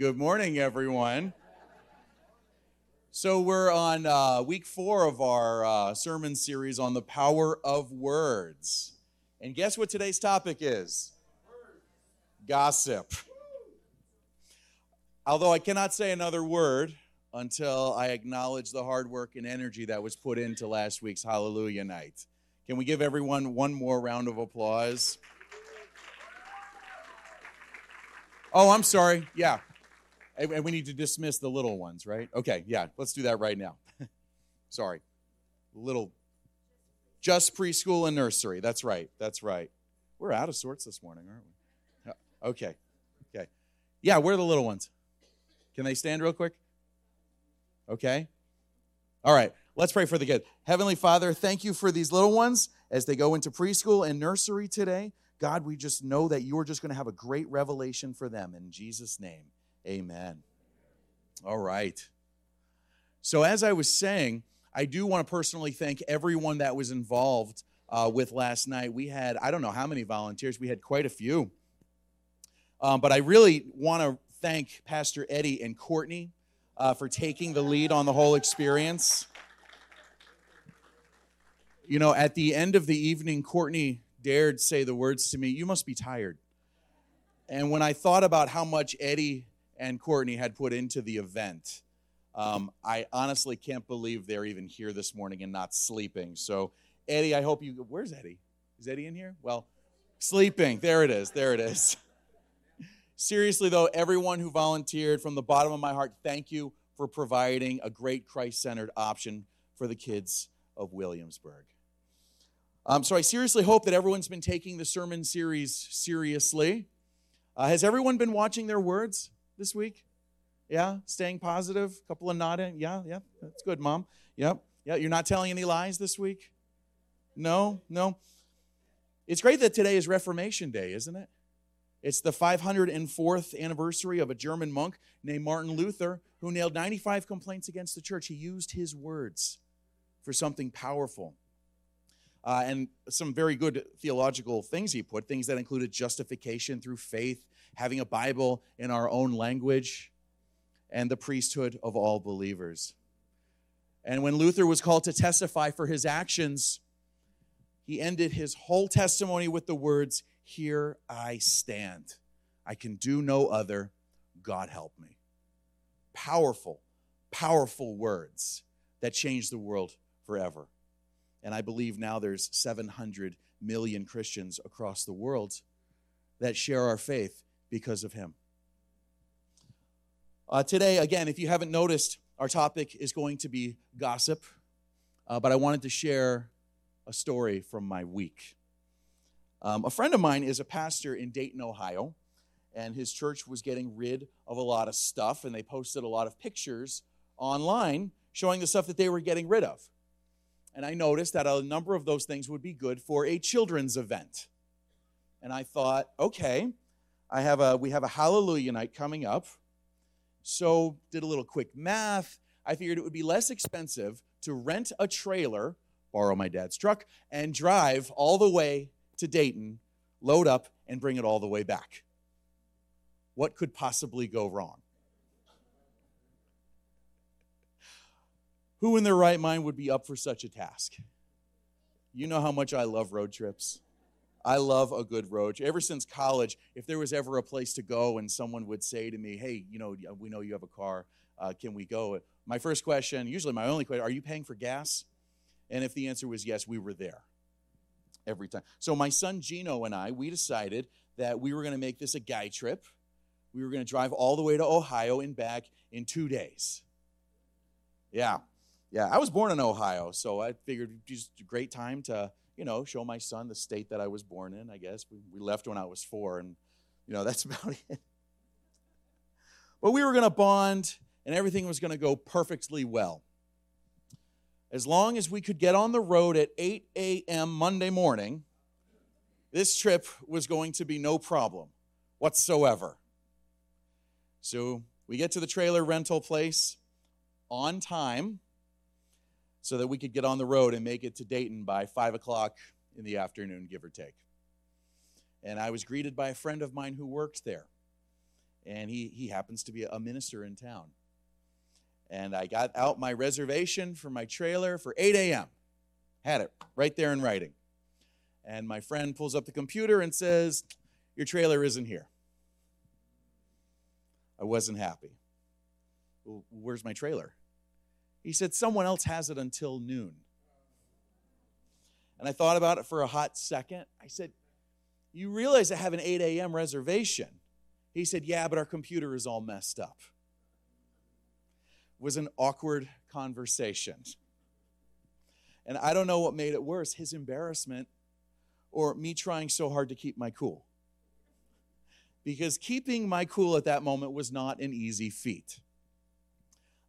Good morning, everyone. So, we're on uh, week four of our uh, sermon series on the power of words. And guess what today's topic is? Gossip. Although I cannot say another word until I acknowledge the hard work and energy that was put into last week's Hallelujah night. Can we give everyone one more round of applause? Oh, I'm sorry. Yeah. And we need to dismiss the little ones, right? Okay, yeah, let's do that right now. sorry. Little, just preschool and nursery. That's right. That's right. We're out of sorts this morning, aren't we? Okay. Okay. Yeah, where are the little ones? Can they stand real quick? Okay. All right. Let's pray for the kids. Heavenly Father, thank you for these little ones as they go into preschool and nursery today. God, we just know that you're just going to have a great revelation for them. In Jesus' name, amen. All right. So, as I was saying, I do want to personally thank everyone that was involved uh, with last night. We had, I don't know how many volunteers, we had quite a few. Um, but I really want to thank Pastor Eddie and Courtney uh, for taking the lead on the whole experience. You know, at the end of the evening, Courtney dared say the words to me, You must be tired. And when I thought about how much Eddie and Courtney had put into the event, um, I honestly can't believe they're even here this morning and not sleeping. So, Eddie, I hope you. Where's Eddie? Is Eddie in here? Well, sleeping. There it is. There it is. Seriously, though, everyone who volunteered from the bottom of my heart, thank you for providing a great Christ centered option for the kids of Williamsburg. Um, so I seriously hope that everyone's been taking the sermon series seriously. Uh, has everyone been watching their words this week? Yeah, staying positive. A couple of nodding. Yeah, yeah, that's good, mom. Yep, yeah. You're not telling any lies this week. No, no. It's great that today is Reformation Day, isn't it? It's the 504th anniversary of a German monk named Martin Luther who nailed 95 complaints against the church. He used his words for something powerful uh, and some very good theological things he put, things that included justification through faith, having a Bible in our own language, and the priesthood of all believers. And when Luther was called to testify for his actions, he ended his whole testimony with the words, Here I stand. I can do no other. God help me. Powerful, powerful words that changed the world forever. And I believe now there's 700 million Christians across the world that share our faith because of him. Uh, today, again, if you haven't noticed, our topic is going to be gossip, uh, but I wanted to share a story from my week. Um, a friend of mine is a pastor in Dayton, Ohio, and his church was getting rid of a lot of stuff, and they posted a lot of pictures online showing the stuff that they were getting rid of and I noticed that a number of those things would be good for a children's event. And I thought, okay, I have a we have a hallelujah night coming up. So did a little quick math. I figured it would be less expensive to rent a trailer, borrow my dad's truck, and drive all the way to Dayton, load up, and bring it all the way back. What could possibly go wrong? Who in their right mind would be up for such a task? You know how much I love road trips. I love a good road trip. Ever since college, if there was ever a place to go and someone would say to me, hey, you know, we know you have a car, uh, can we go? My first question, usually my only question, are you paying for gas? And if the answer was yes, we were there every time. So my son Gino and I, we decided that we were going to make this a guy trip. We were going to drive all the way to Ohio and back in two days. Yeah, yeah, I was born in Ohio, so I figured just a great time to, you know, show my son the state that I was born in, I guess. We, we left when I was four, and, you know, that's about it. But we were going to bond, and everything was going to go perfectly well. As long as we could get on the road at 8 a.m. Monday morning, this trip was going to be no problem whatsoever. So we get to the trailer rental place on time so that we could get on the road and make it to Dayton by 5 o'clock in the afternoon, give or take. And I was greeted by a friend of mine who worked there. and he, he happens to be a minister in town. And I got out my reservation for my trailer for 8 a.m. Had it right there in writing. And my friend pulls up the computer and says, Your trailer isn't here. I wasn't happy. Well, where's my trailer? He said, Someone else has it until noon. And I thought about it for a hot second. I said, You realize I have an 8 a.m. reservation. He said, Yeah, but our computer is all messed up. It was an awkward conversation. And I don't know what made it worse his embarrassment or me trying so hard to keep my cool. Because keeping my cool at that moment was not an easy feat.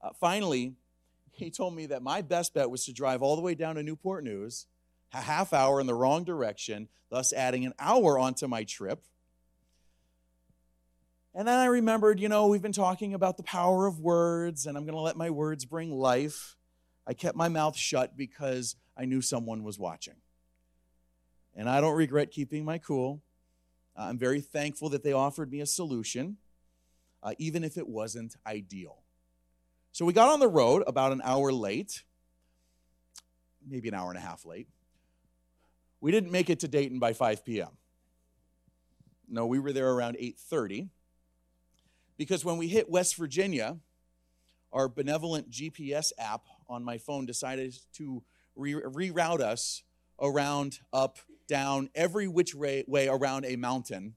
Uh, finally, he told me that my best bet was to drive all the way down to Newport News, a half hour in the wrong direction, thus adding an hour onto my trip. And then I remembered, you know, we've been talking about the power of words, and I'm going to let my words bring life. I kept my mouth shut because I knew someone was watching. And I don't regret keeping my cool. I'm very thankful that they offered me a solution, uh, even if it wasn't ideal. So we got on the road about an hour late, maybe an hour and a half late. We didn't make it to Dayton by 5 p.m. No, we were there around 8:30 because when we hit West Virginia, our benevolent GPS app on my phone decided to re- reroute us around, up, down, every which way, way around a mountain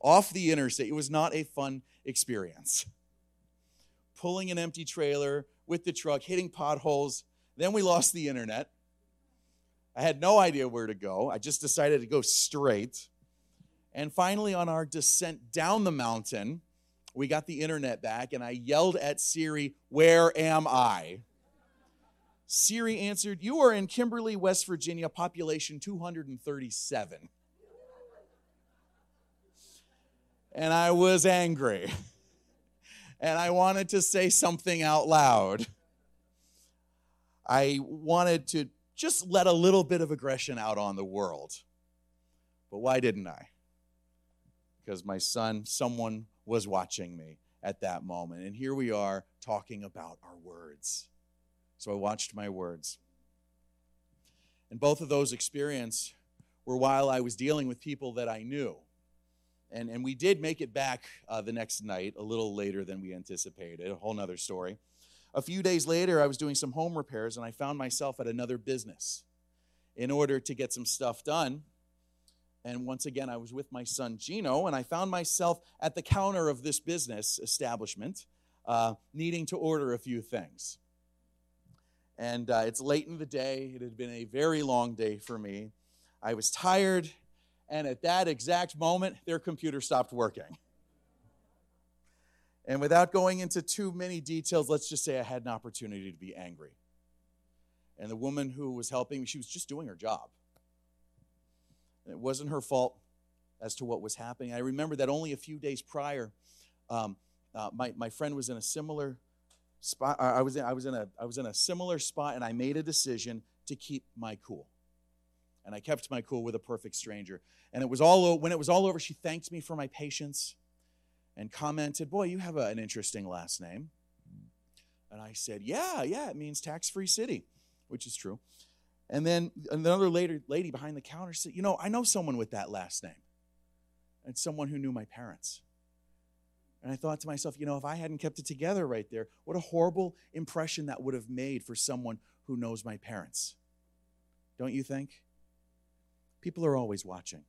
off the interstate. It was not a fun experience. Pulling an empty trailer with the truck, hitting potholes. Then we lost the internet. I had no idea where to go. I just decided to go straight. And finally, on our descent down the mountain, we got the internet back, and I yelled at Siri, Where am I? Siri answered, You are in Kimberly, West Virginia, population 237. And I was angry. And I wanted to say something out loud. I wanted to just let a little bit of aggression out on the world. But why didn't I? Because my son, someone was watching me at that moment. And here we are talking about our words. So I watched my words. And both of those experiences were while I was dealing with people that I knew. And, and we did make it back uh, the next night, a little later than we anticipated, a whole nother story. A few days later, I was doing some home repairs and I found myself at another business in order to get some stuff done. And once again, I was with my son Gino, and I found myself at the counter of this business establishment uh, needing to order a few things. And uh, it's late in the day. It had been a very long day for me. I was tired, and at that exact moment, their computer stopped working. And without going into too many details, let's just say I had an opportunity to be angry. And the woman who was helping me, she was just doing her job. And it wasn't her fault as to what was happening. I remember that only a few days prior, um, uh, my, my friend was in a similar spot. I was in, I was in a I was in a similar spot, and I made a decision to keep my cool. And I kept my cool with a perfect stranger. And it was all when it was all over. She thanked me for my patience, and commented, "Boy, you have a, an interesting last name." And I said, "Yeah, yeah, it means tax-free city," which is true. And then another lady, lady behind the counter said, "You know, I know someone with that last name, and someone who knew my parents." And I thought to myself, you know, if I hadn't kept it together right there, what a horrible impression that would have made for someone who knows my parents. Don't you think? People are always watching.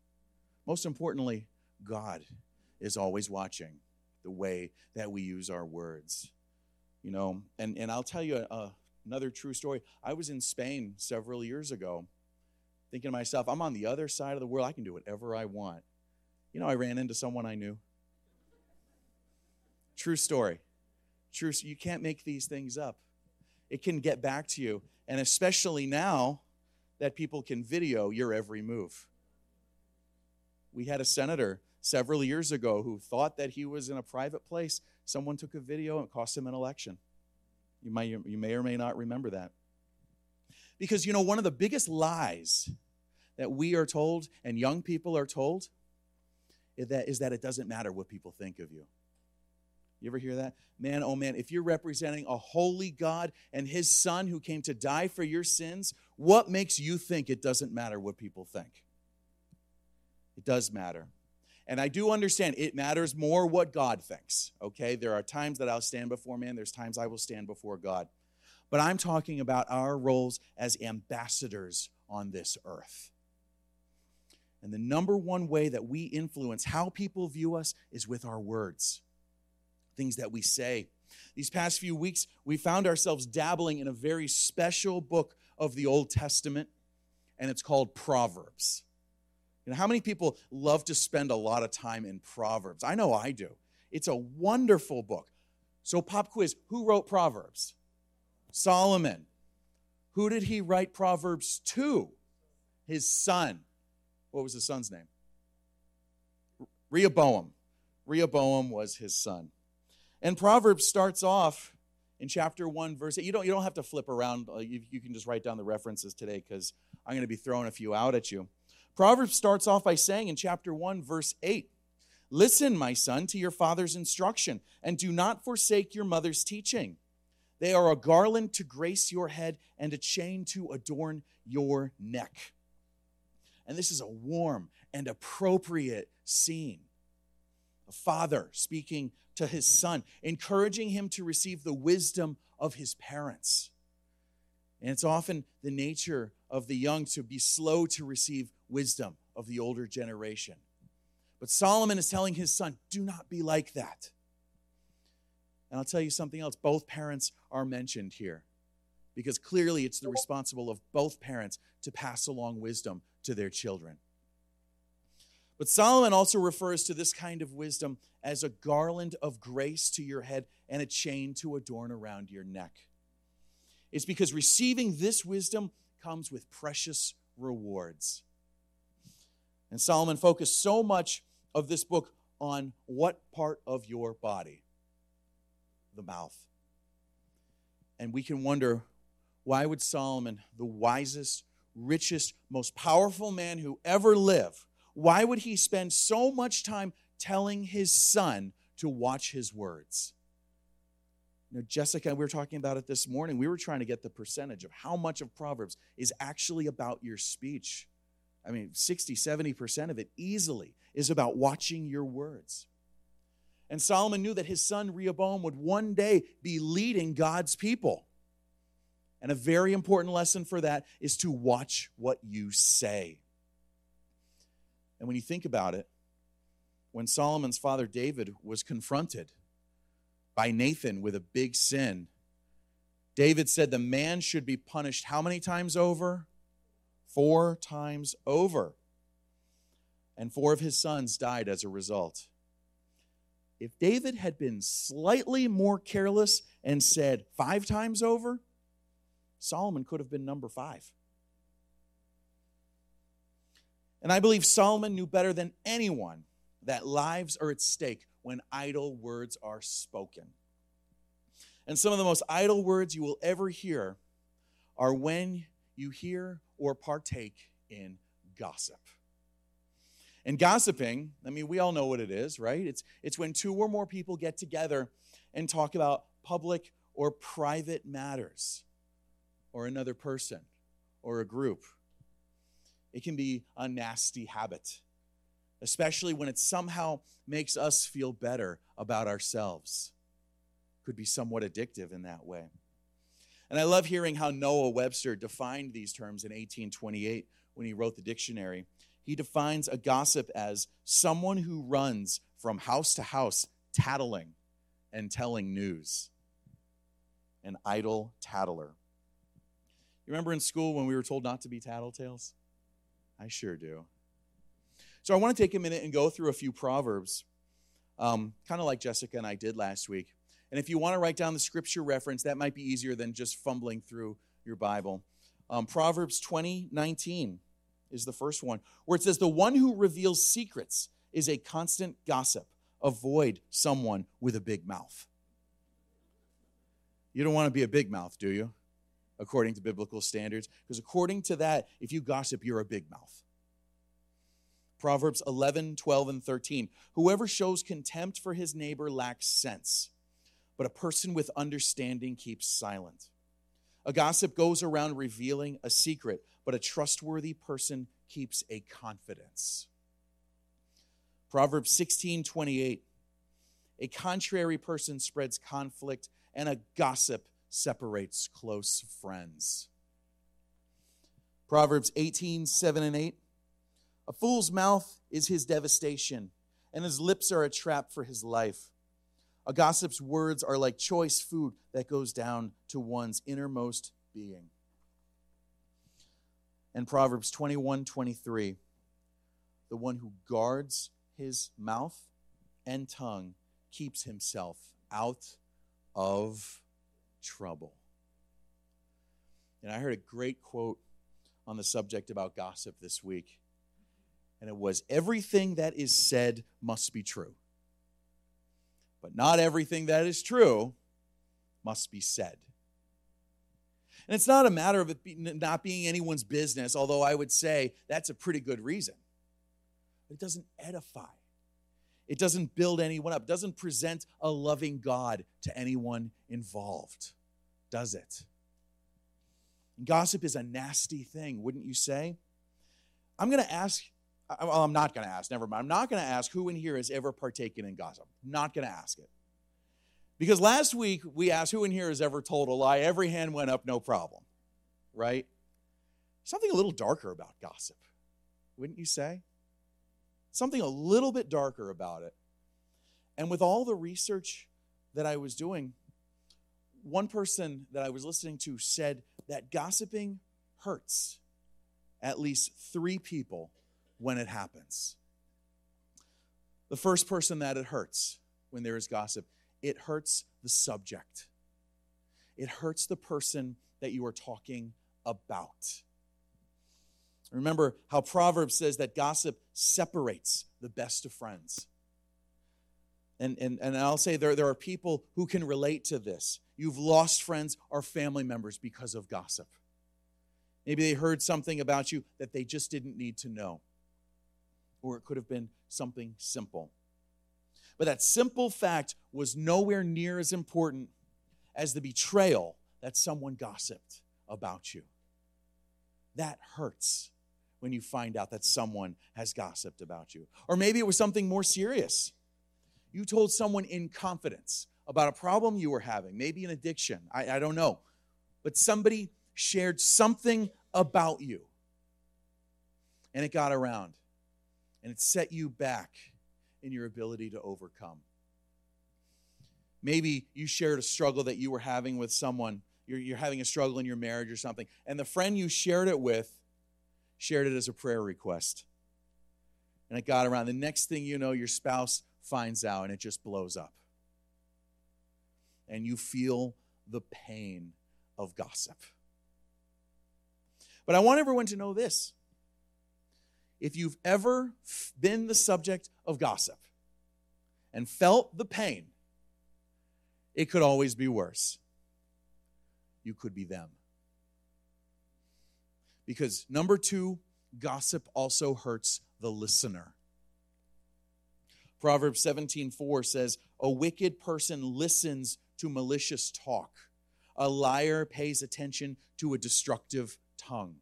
Most importantly, God is always watching the way that we use our words. You know, and, and I'll tell you a, another true story. I was in Spain several years ago, thinking to myself, I'm on the other side of the world. I can do whatever I want. You know, I ran into someone I knew. True story. True. You can't make these things up. It can get back to you. And especially now that people can video your every move. We had a senator several years ago who thought that he was in a private place. Someone took a video and it cost him an election. You may, you may or may not remember that. Because, you know, one of the biggest lies that we are told and young people are told is that, is that it doesn't matter what people think of you. You ever hear that? Man, oh man, if you're representing a holy God and his son who came to die for your sins, what makes you think it doesn't matter what people think? It does matter. And I do understand it matters more what God thinks, okay? There are times that I'll stand before man, there's times I will stand before God. But I'm talking about our roles as ambassadors on this earth. And the number one way that we influence how people view us is with our words, things that we say. These past few weeks, we found ourselves dabbling in a very special book of the Old Testament, and it's called Proverbs. You know, how many people love to spend a lot of time in Proverbs? I know I do. It's a wonderful book. So, pop quiz who wrote Proverbs? Solomon. Who did he write Proverbs to? His son. What was his son's name? Rehoboam. Rehoboam was his son. And Proverbs starts off in chapter 1, verse 8. You don't, you don't have to flip around. Uh, you, you can just write down the references today because I'm going to be throwing a few out at you. Proverbs starts off by saying in chapter 1, verse 8 Listen, my son, to your father's instruction, and do not forsake your mother's teaching. They are a garland to grace your head and a chain to adorn your neck. And this is a warm and appropriate scene. A father speaking to his son, encouraging him to receive the wisdom of his parents. And it's often the nature of the young to be slow to receive wisdom of the older generation. But Solomon is telling his son, do not be like that. And I'll tell you something else both parents are mentioned here because clearly it's the responsible of both parents to pass along wisdom to their children. But Solomon also refers to this kind of wisdom as a garland of grace to your head and a chain to adorn around your neck. It's because receiving this wisdom comes with precious rewards. And Solomon focused so much of this book on what part of your body? The mouth. And we can wonder why would Solomon, the wisest, richest, most powerful man who ever lived, why would he spend so much time telling his son to watch his words? You know, Jessica, we were talking about it this morning. We were trying to get the percentage of how much of Proverbs is actually about your speech. I mean, 60, 70% of it easily is about watching your words. And Solomon knew that his son Rehoboam would one day be leading God's people. And a very important lesson for that is to watch what you say. And when you think about it, when Solomon's father David was confronted by Nathan with a big sin, David said the man should be punished how many times over? Four times over. And four of his sons died as a result. If David had been slightly more careless and said five times over, Solomon could have been number five. And I believe Solomon knew better than anyone that lives are at stake when idle words are spoken. And some of the most idle words you will ever hear are when you hear or partake in gossip. And gossiping, I mean, we all know what it is, right? It's, it's when two or more people get together and talk about public or private matters or another person or a group. It can be a nasty habit, especially when it somehow makes us feel better about ourselves. Could be somewhat addictive in that way. And I love hearing how Noah Webster defined these terms in 1828 when he wrote the dictionary. He defines a gossip as someone who runs from house to house tattling and telling news. An idle tattler. You remember in school when we were told not to be tattletales? I sure do. So I want to take a minute and go through a few proverbs, um, kind of like Jessica and I did last week. And if you want to write down the scripture reference, that might be easier than just fumbling through your Bible. Um, proverbs 20, 19 is the first one, where it says, The one who reveals secrets is a constant gossip. Avoid someone with a big mouth. You don't want to be a big mouth, do you? according to biblical standards. Because according to that, if you gossip, you're a big mouth. Proverbs 11, 12, and 13. Whoever shows contempt for his neighbor lacks sense, but a person with understanding keeps silent. A gossip goes around revealing a secret, but a trustworthy person keeps a confidence. Proverbs 16, 28. A contrary person spreads conflict, and a gossip separates close friends. Proverbs 18, 7 and 8. A fool's mouth is his devastation, and his lips are a trap for his life. A gossip's words are like choice food that goes down to one's innermost being. And Proverbs 21, 23. The one who guards his mouth and tongue keeps himself out of trouble. And I heard a great quote on the subject about gossip this week. And it was everything that is said must be true. But not everything that is true must be said. And it's not a matter of it not being anyone's business, although I would say that's a pretty good reason. It doesn't edify. It doesn't build anyone up. It doesn't present a loving God to anyone involved, does it? And gossip is a nasty thing, wouldn't you say? I'm going to ask, well, I'm not going to ask, never mind. I'm not going to ask who in here has ever partaken in gossip. I'm not going to ask it. Because last week we asked who in here has ever told a lie. Every hand went up, no problem. Right? Something a little darker about gossip, wouldn't you say? something a little bit darker about it. And with all the research that I was doing, one person that I was listening to said that gossiping hurts at least three people when it happens. The first person that it hurts when there is gossip, it hurts the subject. It hurts the person that you are talking about. Remember how Proverbs says that gossip separates the best of friends. And, and, and I'll say there, there are people who can relate to this. You've lost friends or family members because of gossip. Maybe they heard something about you that they just didn't need to know. Or it could have been something simple. But that simple fact was nowhere near as important as the betrayal that someone gossiped about you. That hurts when you find out that someone has gossiped about you. Or maybe it was something more serious. You told someone in confidence about a problem you were having, maybe an addiction, I, I don't know. But somebody shared something about you, and it got around, and it set you back in your ability to overcome. Maybe you shared a struggle that you were having with someone. You're, you're having a struggle in your marriage or something, and the friend you shared it with shared it as a prayer request. And it got around. The next thing you know, your spouse finds out and it just blows up. And you feel the pain of gossip. But I want everyone to know this. If you've ever been the subject of gossip and felt the pain, it could always be worse. You could be them. Because number two, gossip also hurts the listener. Proverbs 17:4 says, "A wicked person listens to malicious talk. A liar pays attention to a destructive tongue."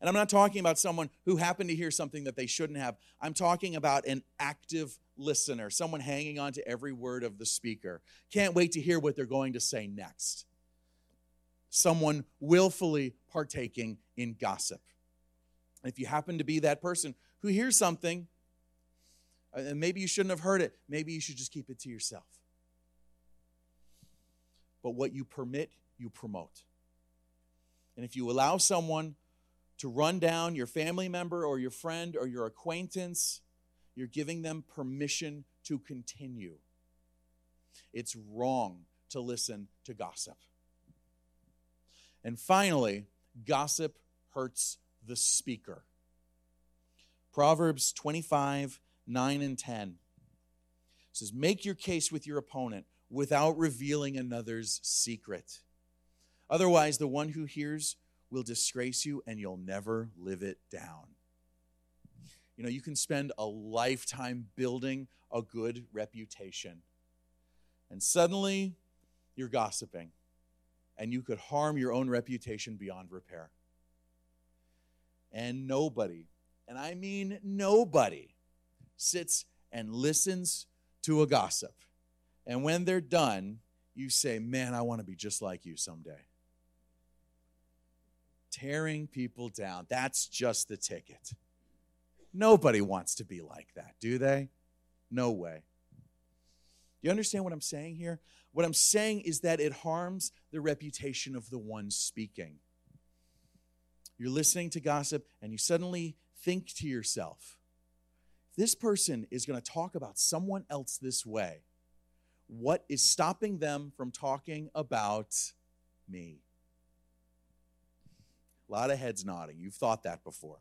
And I'm not talking about someone who happened to hear something that they shouldn't have. I'm talking about an active listener, someone hanging on to every word of the speaker. Can't wait to hear what they're going to say next someone willfully partaking in gossip. If you happen to be that person who hears something, uh, and maybe you shouldn't have heard it, maybe you should just keep it to yourself. But what you permit, you promote. And if you allow someone to run down your family member or your friend or your acquaintance, you're giving them permission to continue. It's wrong to listen to gossip. And finally, gossip hurts the speaker. Proverbs 25, 9 and 10 says, Make your case with your opponent without revealing another's secret. Otherwise, the one who hears will disgrace you and you'll never live it down. You know, you can spend a lifetime building a good reputation. And suddenly, you're gossiping. And you could harm your own reputation beyond repair. And nobody, and I mean nobody, sits and listens to a gossip. And when they're done, you say, Man, I want to be just like you someday. Tearing people down. That's just the ticket. Nobody wants to be like that, do they? No way. Do you understand what I'm saying here? What I'm saying is that it harms the reputation of the one speaking. You're listening to gossip and you suddenly think to yourself, this person is going to talk about someone else this way. What is stopping them from talking about me? A lot of heads nodding. You've thought that before.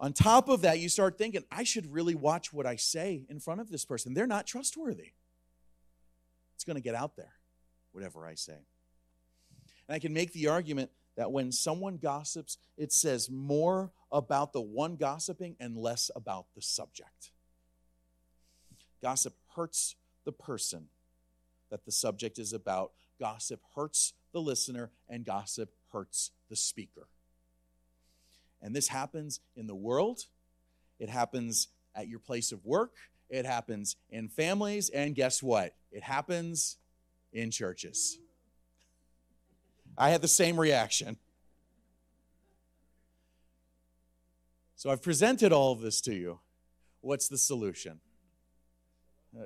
On top of that, you start thinking, I should really watch what I say in front of this person. They're not trustworthy. It's going to get out there, whatever I say. And I can make the argument that when someone gossips, it says more about the one gossiping and less about the subject. Gossip hurts the person that the subject is about. Gossip hurts the listener, and gossip hurts the speaker. And this happens in the world, it happens at your place of work, it happens in families, and guess what? It happens in churches. I had the same reaction. So I've presented all of this to you. What's the solution?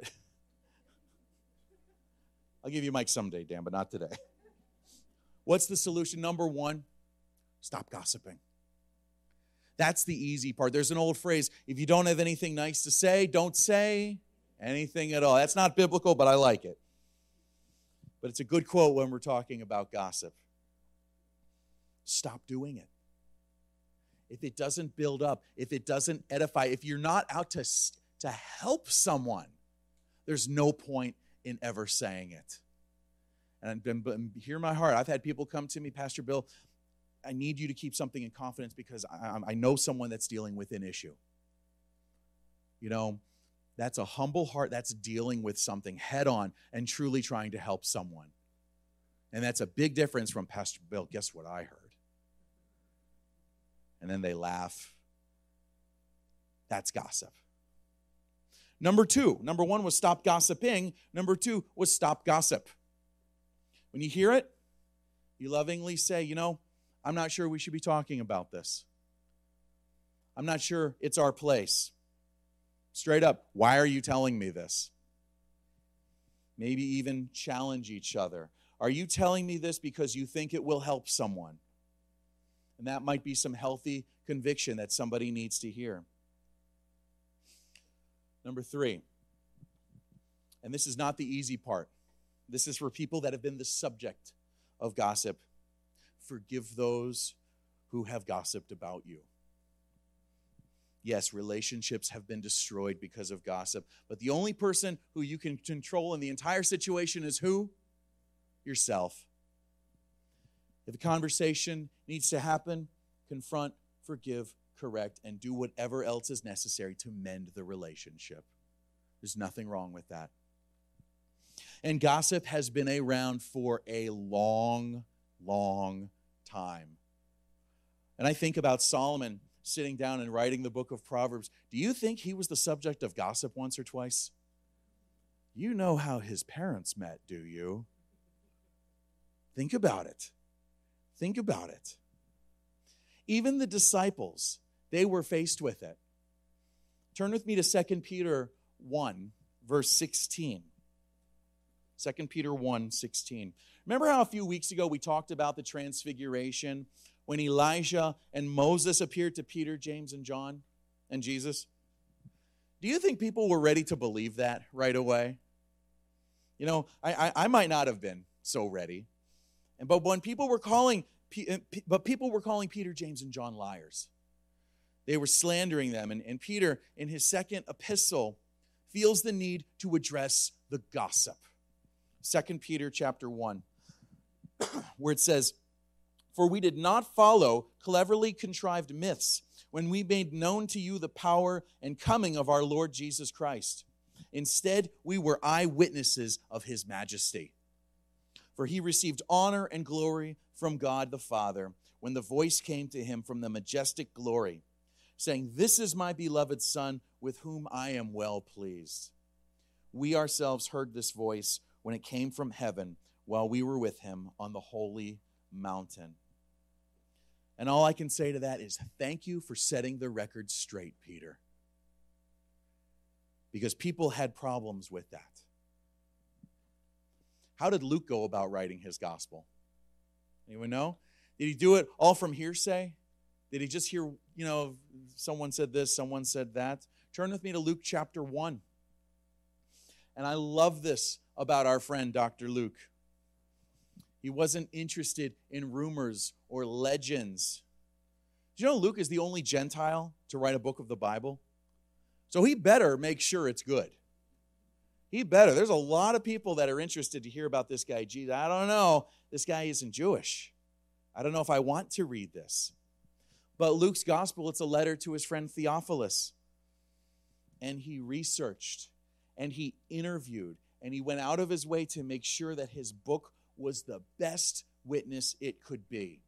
I'll give you Mike someday, Dan, but not today. What's the solution? Number one, stop gossiping. That's the easy part. There's an old phrase if you don't have anything nice to say, don't say anything at all. That's not biblical, but I like it. But it's a good quote when we're talking about gossip. Stop doing it. If it doesn't build up, if it doesn't edify, if you're not out to, to help someone, there's no point in ever saying it. And, and hear my heart. I've had people come to me, Pastor Bill, I need you to keep something in confidence because I, I know someone that's dealing with an issue. You know, that's a humble heart that's dealing with something head on and truly trying to help someone. And that's a big difference from Pastor Bill. Guess what I heard? And then they laugh. That's gossip. Number two, number one was stop gossiping. Number two was stop gossip. When you hear it, you lovingly say, you know, I'm not sure we should be talking about this. I'm not sure it's our place. Straight up, why are you telling me this? Maybe even challenge each other. Are you telling me this because you think it will help someone? And that might be some healthy conviction that somebody needs to hear. Number three, and this is not the easy part, this is for people that have been the subject of gossip forgive those who have gossiped about you. Yes, relationships have been destroyed because of gossip, but the only person who you can control in the entire situation is who? Yourself. If a conversation needs to happen, confront, forgive, correct, and do whatever else is necessary to mend the relationship. There's nothing wrong with that. And gossip has been around for a long, long time. And I think about Solomon sitting down and writing the book of Proverbs. Do you think he was the subject of gossip once or twice? You know how his parents met, do you? Think about it. Think about it. Even the disciples, they were faced with it. Turn with me to 2 Peter 1, verse 16. 2 Peter 1, 16. Remember how a few weeks ago we talked about the transfiguration when Elijah and Moses appeared to Peter, James, and John and Jesus? Do you think people were ready to believe that right away? You know, I, I, I might not have been so ready. And but when people were calling, uh, but people were calling Peter, James, and John liars. They were slandering them. And, and Peter, in his second epistle, feels the need to address the gossip. Second Peter chapter 1. where it says, For we did not follow cleverly contrived myths when we made known to you the power and coming of our Lord Jesus Christ. Instead, we were eyewitnesses of his majesty. For he received honor and glory from God the Father when the voice came to him from the majestic glory, saying, This is my beloved Son, with whom I am well pleased. We ourselves heard this voice when it came from heaven while we were with him on the holy mountain. And all I can say to that is thank you for setting the record straight, Peter. Because people had problems with that. How did Luke go about writing his gospel? Anyone know? Did he do it all from hearsay? Did he just hear, you know, someone said this, someone said that? Turn with me to Luke chapter 1. And I love this about our friend, Dr. Luke. He wasn't interested in rumors or legends. Do you know Luke is the only Gentile to write a book of the Bible? So he better make sure it's good. He better. There's a lot of people that are interested to hear about this guy, Jesus. I don't know. This guy isn't Jewish. I don't know if I want to read this. But Luke's gospel, it's a letter to his friend Theophilus. And he researched and he interviewed and he went out of his way to make sure that his book was the best witness it could be.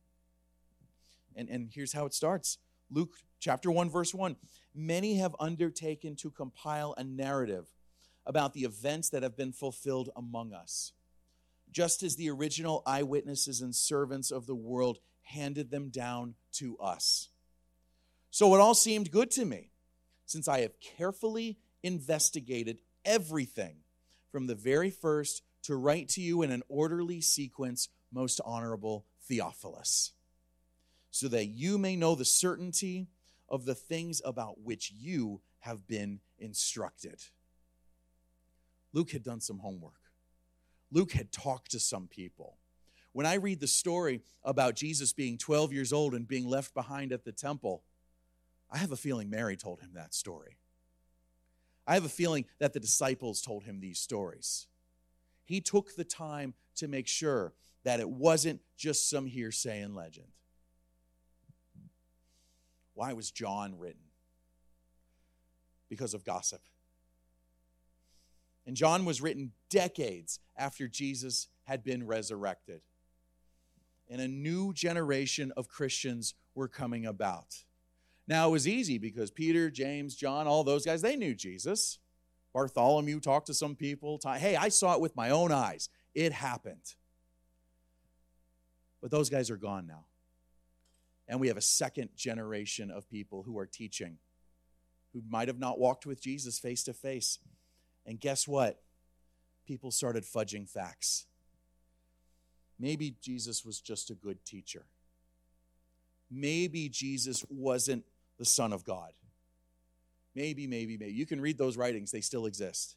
And, and here's how it starts Luke chapter 1, verse 1. Many have undertaken to compile a narrative about the events that have been fulfilled among us, just as the original eyewitnesses and servants of the world handed them down to us. So it all seemed good to me, since I have carefully investigated everything from the very first to write to you in an orderly sequence, most honorable Theophilus, so that you may know the certainty of the things about which you have been instructed. Luke had done some homework. Luke had talked to some people. When I read the story about Jesus being 12 years old and being left behind at the temple, I have a feeling Mary told him that story. I have a feeling that the disciples told him these stories. He took the time to make sure that it wasn't just some hearsay and legend. Why was John written? Because of gossip. And John was written decades after Jesus had been resurrected. And a new generation of Christians were coming about. Now, it was easy because Peter, James, John, all those guys, they knew Jesus. Bartholomew talked to some people. Hey, I saw it with my own eyes. It happened. But those guys are gone now. And we have a second generation of people who are teaching, who might have not walked with Jesus face to face. And guess what? People started fudging facts. Maybe Jesus was just a good teacher. Maybe Jesus wasn't the Son of God. Maybe, maybe, maybe. You can read those writings, they still exist,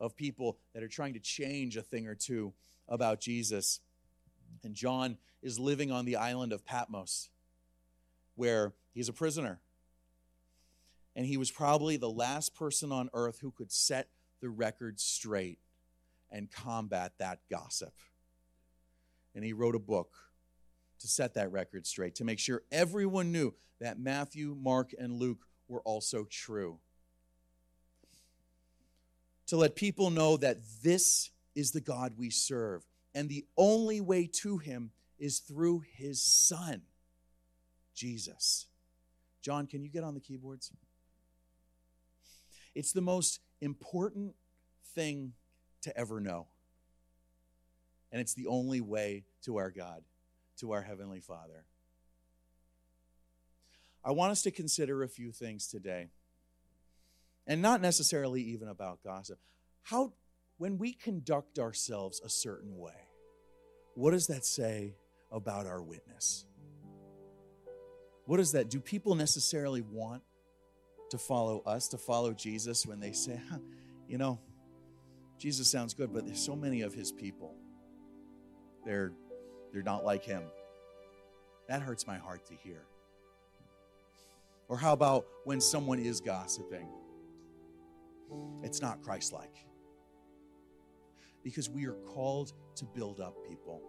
of people that are trying to change a thing or two about Jesus. And John is living on the island of Patmos, where he's a prisoner. And he was probably the last person on earth who could set the record straight and combat that gossip. And he wrote a book to set that record straight, to make sure everyone knew that Matthew, Mark, and Luke were also true. To let people know that this is the God we serve, and the only way to him is through his Son, Jesus. John, can you get on the keyboards? It's the most important thing to ever know. And it's the only way to our God, to our Heavenly Father. I want us to consider a few things today. And not necessarily even about gossip. How, when we conduct ourselves a certain way, what does that say about our witness? What does that do? People necessarily want to follow us, to follow Jesus when they say, huh, you know, Jesus sounds good, but there's so many of his people. They're they're not like him. That hurts my heart to hear. Or how about when someone is gossiping? It's not Christ like. Because we are called to build up people,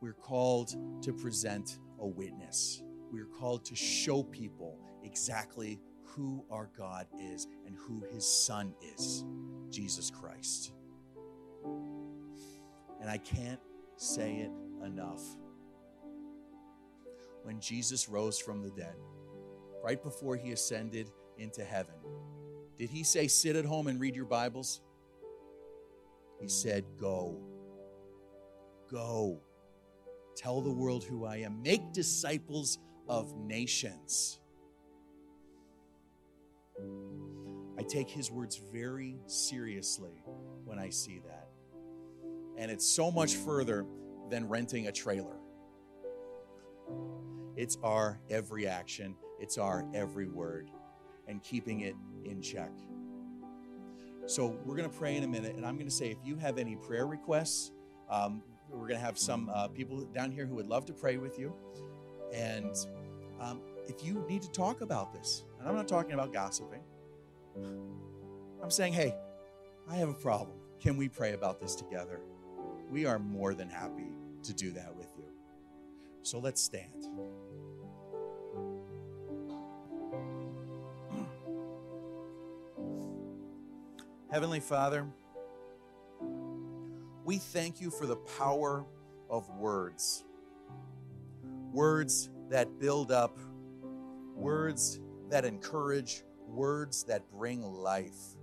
we're called to present a witness. we are called to show people exactly who our God is and who his son is, Jesus Christ. And I can't say it enough. When Jesus rose from the dead, right before he ascended into heaven, did he say, Sit at home and read your Bibles? He said, Go. Go. Tell the world who I am. Make disciples of nations. I take his words very seriously when I see that. And it's so much further than renting a trailer. It's our every action, it's our every word, and keeping it in check. So, we're going to pray in a minute, and I'm going to say if you have any prayer requests, um, we're going to have some uh, people down here who would love to pray with you. And um, if you need to talk about this, and I'm not talking about gossiping, I'm saying, hey, I have a problem. Can we pray about this together? We are more than happy to do that with you. So let's stand. Heavenly Father, we thank you for the power of words. Words that build up, words that encourage, words that bring life.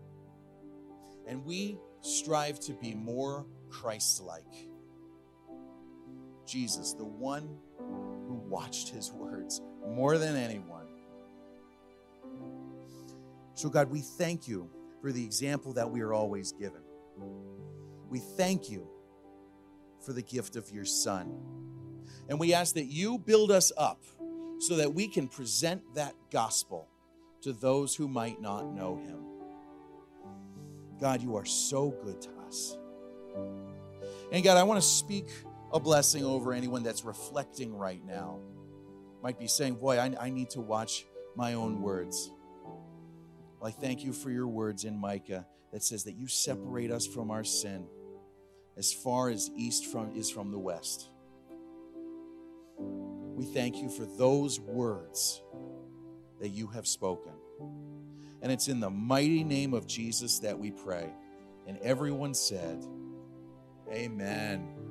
And we strive to be more Christ like. Jesus, the one who watched his words more than anyone. So, God, we thank you for the example that we are always given. We thank you for the gift of your Son. And we ask that you build us up so that we can present that gospel to those who might not know him. God, you are so good to us. And God, I want to speak a blessing over anyone that's reflecting right now. Might be saying, Boy, I, I need to watch my own words. Well, I thank you for your words in Micah that says that you separate us from our sin as far as east from is from the west. We thank you for those words that you have spoken. And it's in the mighty name of Jesus that we pray. And everyone said, Amen.